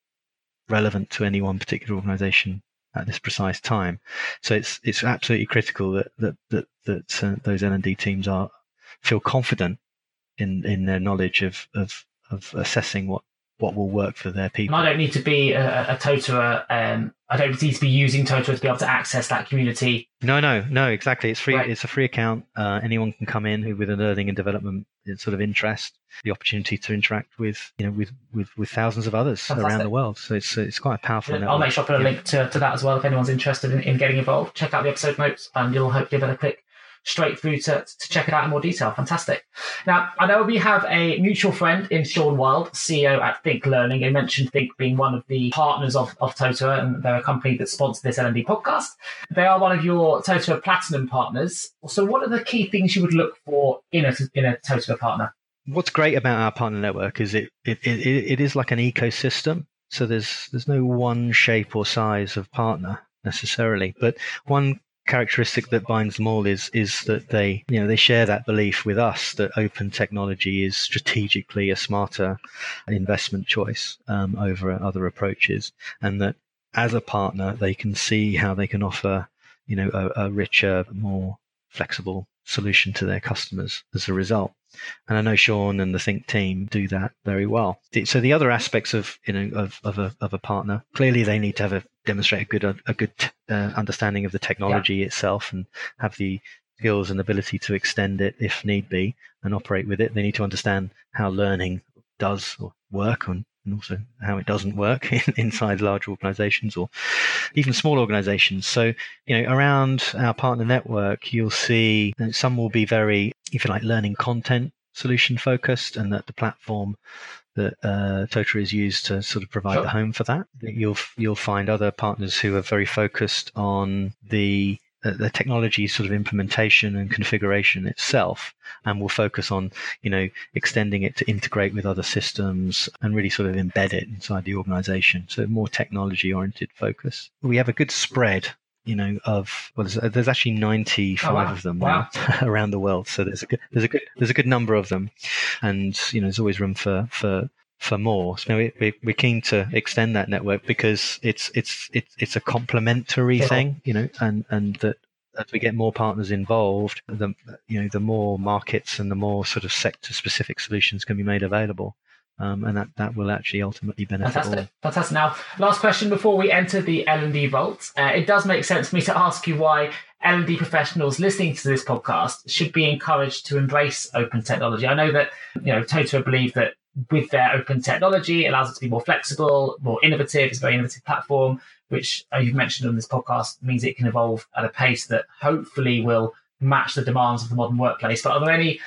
relevant to any one particular organization at this precise time. So it's it's absolutely critical that that that, that uh, those L and D teams are feel confident in in their knowledge of of of assessing what what will work for their people. And I don't need to be a, a. Um, I don't need to be using Totara to be able to access that community. No, no, no. Exactly. It's free. Right. It's a free account. Uh, anyone can come in who, with a learning and development sort of interest, the opportunity to interact with you know with with, with thousands of others Fantastic. around the world. So it's it's quite a powerful. I'll make sure I put a yeah. link to, to that as well if anyone's interested in, in getting involved. Check out the episode notes, and you'll hopefully able to click straight through to, to check it out in more detail. Fantastic. Now, I know we have a mutual friend in Sean Wild, CEO at Think Learning. You mentioned Think being one of the partners of, of Totara, and they're a company that sponsored this L&D podcast. They are one of your Totara Platinum partners. So what are the key things you would look for in a, in a Totara partner? What's great about our partner network is it, it, it, it is like an ecosystem. So there's there's no one shape or size of partner necessarily, but one characteristic that binds them all is is that they you know they share that belief with us that open technology is strategically a smarter investment choice um, over other approaches, and that as a partner they can see how they can offer you know a, a richer, more flexible solution to their customers as a result. And I know Sean and the Think team do that very well. So the other aspects of you know of of a, of a partner clearly they need to have a demonstrate a good a good uh, understanding of the technology yeah. itself and have the skills and ability to extend it if need be and operate with it. They need to understand how learning does work and and also how it doesn't work <laughs> in, inside large organizations or even small organizations. So, you know, around our partner network, you'll see some will be very, if you like, learning content solution focused and that the platform that uh, Totara is used to sort of provide sure. the home for that. You'll you'll find other partners who are very focused on the the technology sort of implementation and configuration itself and we'll focus on you know extending it to integrate with other systems and really sort of embed it inside the organization so more technology oriented focus we have a good spread you know of well there's, there's actually 95 oh, wow. of them wow. <laughs> around the world so there's a good there's a good there's a good number of them and you know there's always room for for for more. So we, we, are keen to extend that network because it's it's it's it's a complementary yeah. thing, you know, and and that as we get more partners involved, the you know the more markets and the more sort of sector specific solutions can be made available. Um, and that, that will actually ultimately benefit Fantastic. all. Fantastic. Now, last question before we enter the L&D vault. Uh, it does make sense for me to ask you why L&D professionals listening to this podcast should be encouraged to embrace open technology. I know that, you know, Totara believe that with their open technology, it allows it to be more flexible, more innovative. It's a very innovative platform, which uh, you've mentioned on this podcast means it can evolve at a pace that hopefully will match the demands of the modern workplace. But are there any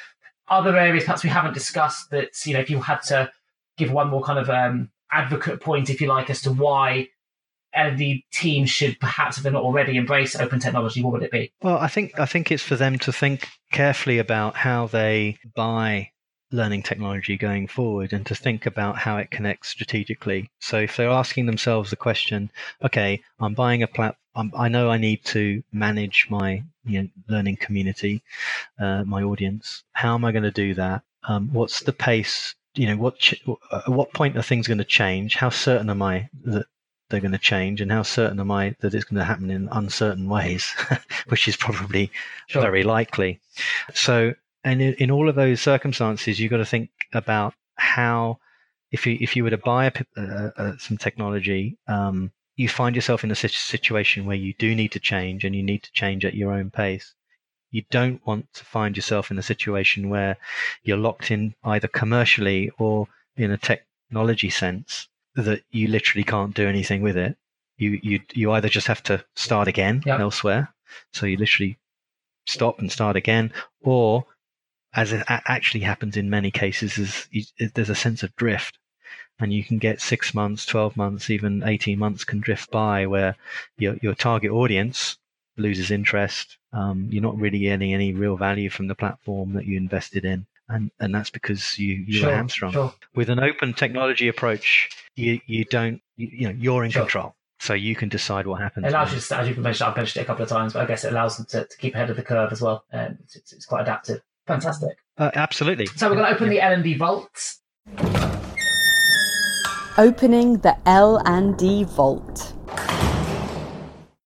other areas perhaps we haven't discussed that you know if you had to give one more kind of um, advocate point, if you like, as to why L&D should perhaps, if they're not already, embrace open technology, what would it be? Well, I think I think it's for them to think carefully about how they buy learning technology going forward and to think about how it connects strategically. So if they're asking themselves the question, okay, I'm buying a platform, I know I need to manage my you know, learning community, uh, my audience. How am I going to do that? Um, what's the pace? You know, what ch- at what point are things going to change? How certain am I that they're going to change, and how certain am I that it's going to happen in uncertain ways, <laughs> which is probably sure. very likely. So and in, in all of those circumstances, you've got to think about how, if you if you were to buy a, uh, uh, some technology, um, you find yourself in a situation where you do need to change, and you need to change at your own pace. You don't want to find yourself in a situation where you're locked in either commercially or in a technology sense that you literally can't do anything with it. You you you either just have to start again yep. elsewhere, so you literally stop and start again, or as it actually happens in many cases, is you, there's a sense of drift, and you can get six months, twelve months, even eighteen months can drift by where your your target audience loses interest. Um, you're not really getting any real value from the platform that you invested in. And, and that's because you, you sure, hamstrung. Sure. With an open technology approach, you, you don't, you, you know, you're in sure. control so you can decide what happens. It allows you, as you've mentioned, I've mentioned it a couple of times, but I guess it allows them to, to keep ahead of the curve as well. Um, it's, it's, quite adaptive. Fantastic. Uh, absolutely. So we're going to open the L and D vault. Opening the L and D vault.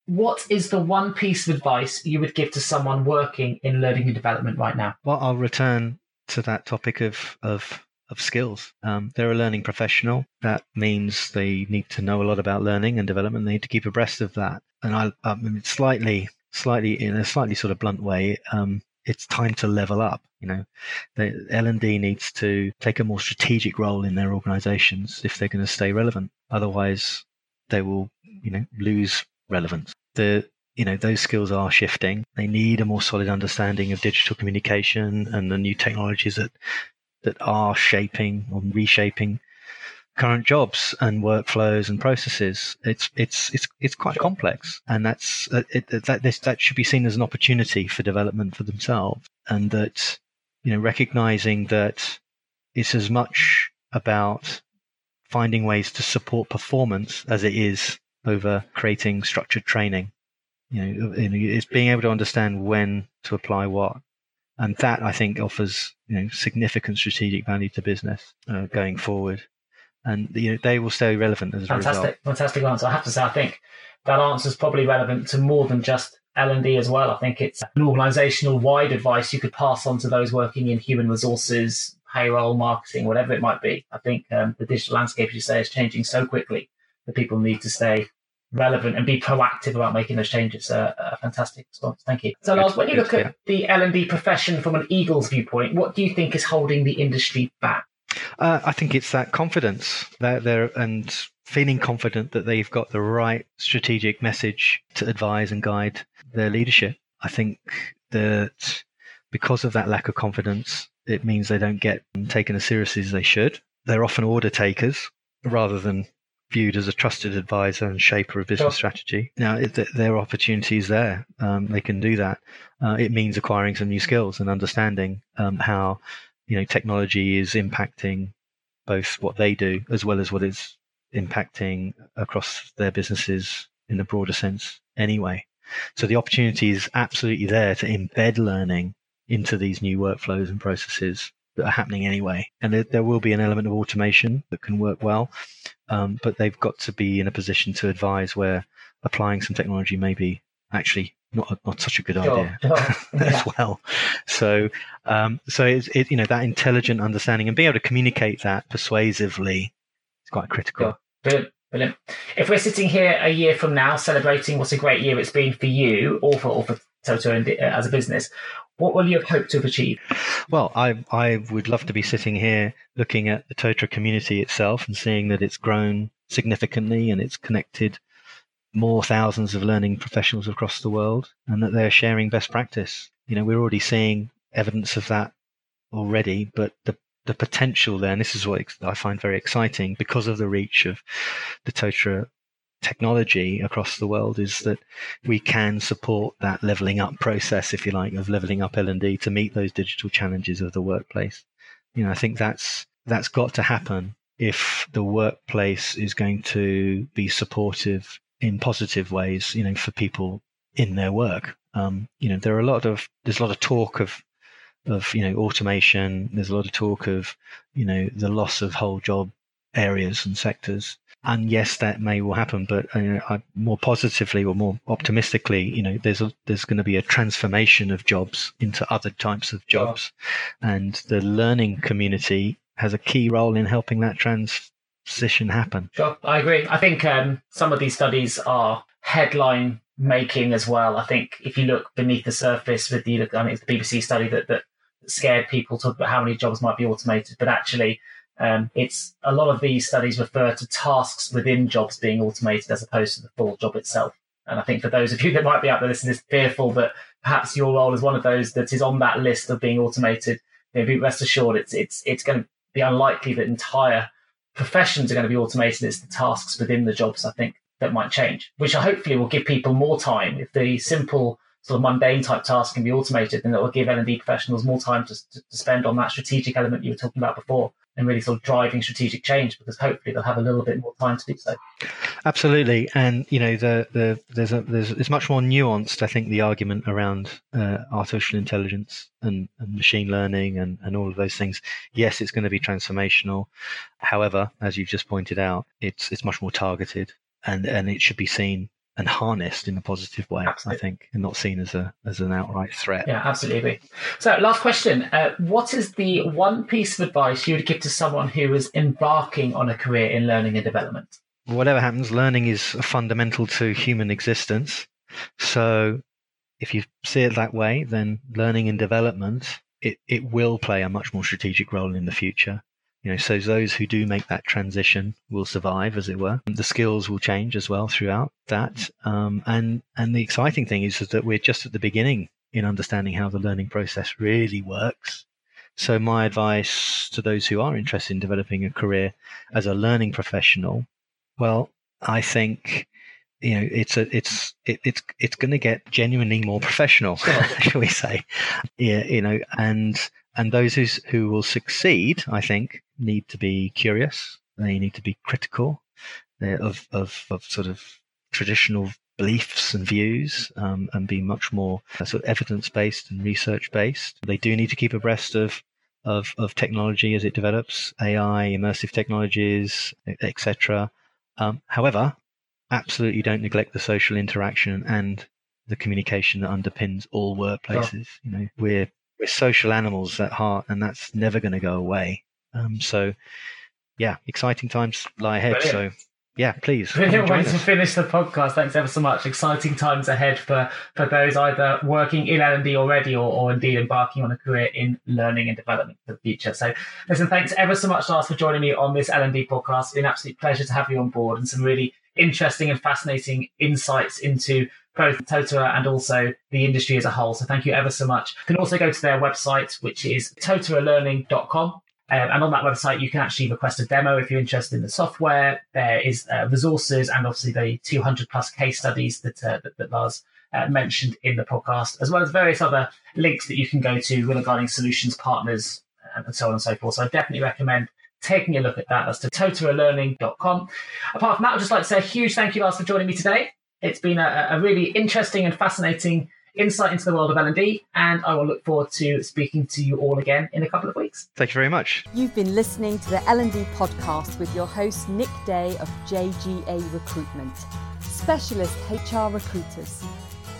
What is the one piece of advice you would give to someone working in learning and development right now? Well, I'll return to that topic of of of skills. Um, they're a learning professional. That means they need to know a lot about learning and development. They need to keep abreast of that. And I, I mean, slightly, slightly in a slightly sort of blunt way, um, it's time to level up. You know, the L&D needs to take a more strategic role in their organizations if they're going to stay relevant. Otherwise, they will, you know, lose relevance. The you know those skills are shifting. They need a more solid understanding of digital communication and the new technologies that that are shaping or reshaping current jobs and workflows and processes. It's it's it's it's quite complex, and that's uh, it, that this that should be seen as an opportunity for development for themselves, and that you know recognizing that it's as much about finding ways to support performance as it is over creating structured training. You know, it's being able to understand when to apply what, and that I think offers you know significant strategic value to business uh, going forward and you know they will stay relevant as a fantastic, result. Fantastic answer. I have to say, I think that answer is probably relevant to more than just L and D as well. I think it's an organisational wide advice you could pass on to those working in human resources, payroll, marketing, whatever it might be. I think um, the digital landscape, as you say, is changing so quickly that people need to stay relevant and be proactive about making those changes. Uh, a fantastic response. Thank you. So, Lars, when you look at the L and D profession from an Eagles viewpoint, what do you think is holding the industry back? Uh, I think it's that confidence that they're and feeling confident that they've got the right strategic message to advise and guide their leadership. I think that because of that lack of confidence, it means they don't get taken as seriously as they should. They're often order takers rather than viewed as a trusted advisor and shaper of business sure. strategy. Now, it, there are opportunities there. Um, they can do that. Uh, it means acquiring some new skills and understanding um, how you know technology is impacting both what they do as well as what is impacting across their businesses in the broader sense anyway. So the opportunity is absolutely there to embed learning into these new workflows and processes that are happening anyway. And there, there will be an element of automation that can work well, um, but they've got to be in a position to advise where applying some technology may be actually not not such a good sure, idea <laughs> sure. <laughs> as well. So um, so it's it, you know that intelligent understanding and being able to communicate that persuasively is quite critical. Sure. Brilliant. Brilliant. If we're sitting here a year from now celebrating what a great year it's been for you or for, or for Totara uh, as a business, what will you have hoped to have achieved? Well, I I would love to be sitting here looking at the Totara community itself and seeing that it's grown significantly and it's connected more thousands of learning professionals across the world and that they're sharing best practice. You know, we're already seeing evidence of that already, but the the potential there, and this is what I find very exciting because of the reach of the Totara technology across the world is that we can support that leveling up process, if you like, of leveling up L&D to meet those digital challenges of the workplace. You know, I think that's that's got to happen if the workplace is going to be supportive in positive ways, you know, for people in their work. Um, you know, there are a lot of there's a lot of talk of of you know automation. There's a lot of talk of you know the loss of whole job areas and sectors. And yes, that may well happen, but uh, I, more positively or more optimistically, you know, there's a, there's going to be a transformation of jobs into other types of jobs, and the learning community has a key role in helping that transition happen. Sure, I agree. I think um, some of these studies are headline making as well. I think if you look beneath the surface with the, I mean, it's the BBC study that, that scared people to about how many jobs might be automated, but actually, um, it's a lot of these studies refer to tasks within jobs being automated as opposed to the full job itself. And I think for those of you <laughs> that might be out there listening, is fearful that perhaps your role is one of those that is on that list of being automated, you know, be rest assured it's it's it's going to be unlikely that entire professions are going to be automated. It's the tasks within the jobs, I think, that might change, which hopefully will give people more time. If the simple sort of mundane type tasks can be automated, then it will give L&D professionals more time to, to, spend on that strategic element you were talking about before and really sort of driving strategic change because hopefully they'll have a little bit more time to do so. Absolutely, and you know the the there's a there's it's much more nuanced. I think the argument around uh, artificial intelligence and, and machine learning and and all of those things. Yes, it's going to be transformational. However, as you've just pointed out, it's it's much more targeted and and it should be seen and harnessed in a positive way, absolutely. I think, and not seen as a as an outright threat. Yeah, absolutely. So, last question: uh, What is the one piece of advice you would give to someone who is embarking on a career in learning and development? Whatever happens, learning is fundamental to human existence. So, if you see it that way, then learning and development it, it will play a much more strategic role in the future. You know, so those who do make that transition will survive, as it were. The skills will change as well throughout that. Um, and and the exciting thing is, is that we're just at the beginning in understanding how the learning process really works. So my advice to those who are interested in developing a career as a learning professional, well, I think you know it's a it's it, it's it's going to get genuinely more professional, <laughs> shall we say? Yeah, you know, and and those who, who will succeed, I think, need to be curious. They need to be critical of, of, of sort of traditional beliefs and views um, and be much more uh, sort of evidence based and research based. They do need to keep abreast of, of, of technology as it develops, AI, immersive technologies, etc. Um, however, absolutely don't neglect the social interaction and the communication that underpins all workplaces. You know, we're we're social animals at heart, and that's never going to go away. Um, so, yeah, exciting times lie ahead. Brilliant. So, yeah, please. Brilliant way to finish the podcast. Thanks ever so much. Exciting times ahead for, for those either working in L&D already or, or indeed embarking on a career in learning and development for the future. So listen, thanks ever so much, Lars, for joining me on this L&D podcast. It's been an absolute pleasure to have you on board and some really interesting and fascinating insights into both Totara and also the industry as a whole. So thank you ever so much. You can also go to their website, which is totaralearning.com. Um, and on that website, you can actually request a demo if you're interested in the software. There is uh, resources and obviously the 200 plus case studies that, uh, that, that Lars uh, mentioned in the podcast, as well as various other links that you can go to regarding solutions partners uh, and so on and so forth. So I definitely recommend taking a look at that. That's to totaralearning.com. Apart from that, I'd just like to say a huge thank you, Lars, for joining me today. It's been a, a really interesting and fascinating insight into the world of L&D, and I will look forward to speaking to you all again in a couple of weeks. Thank you very much. You've been listening to the L&D podcast with your host Nick Day of JGA Recruitment, specialist HR recruiters.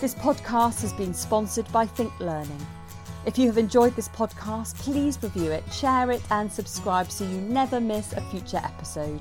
This podcast has been sponsored by Think Learning. If you have enjoyed this podcast, please review it, share it, and subscribe so you never miss a future episode.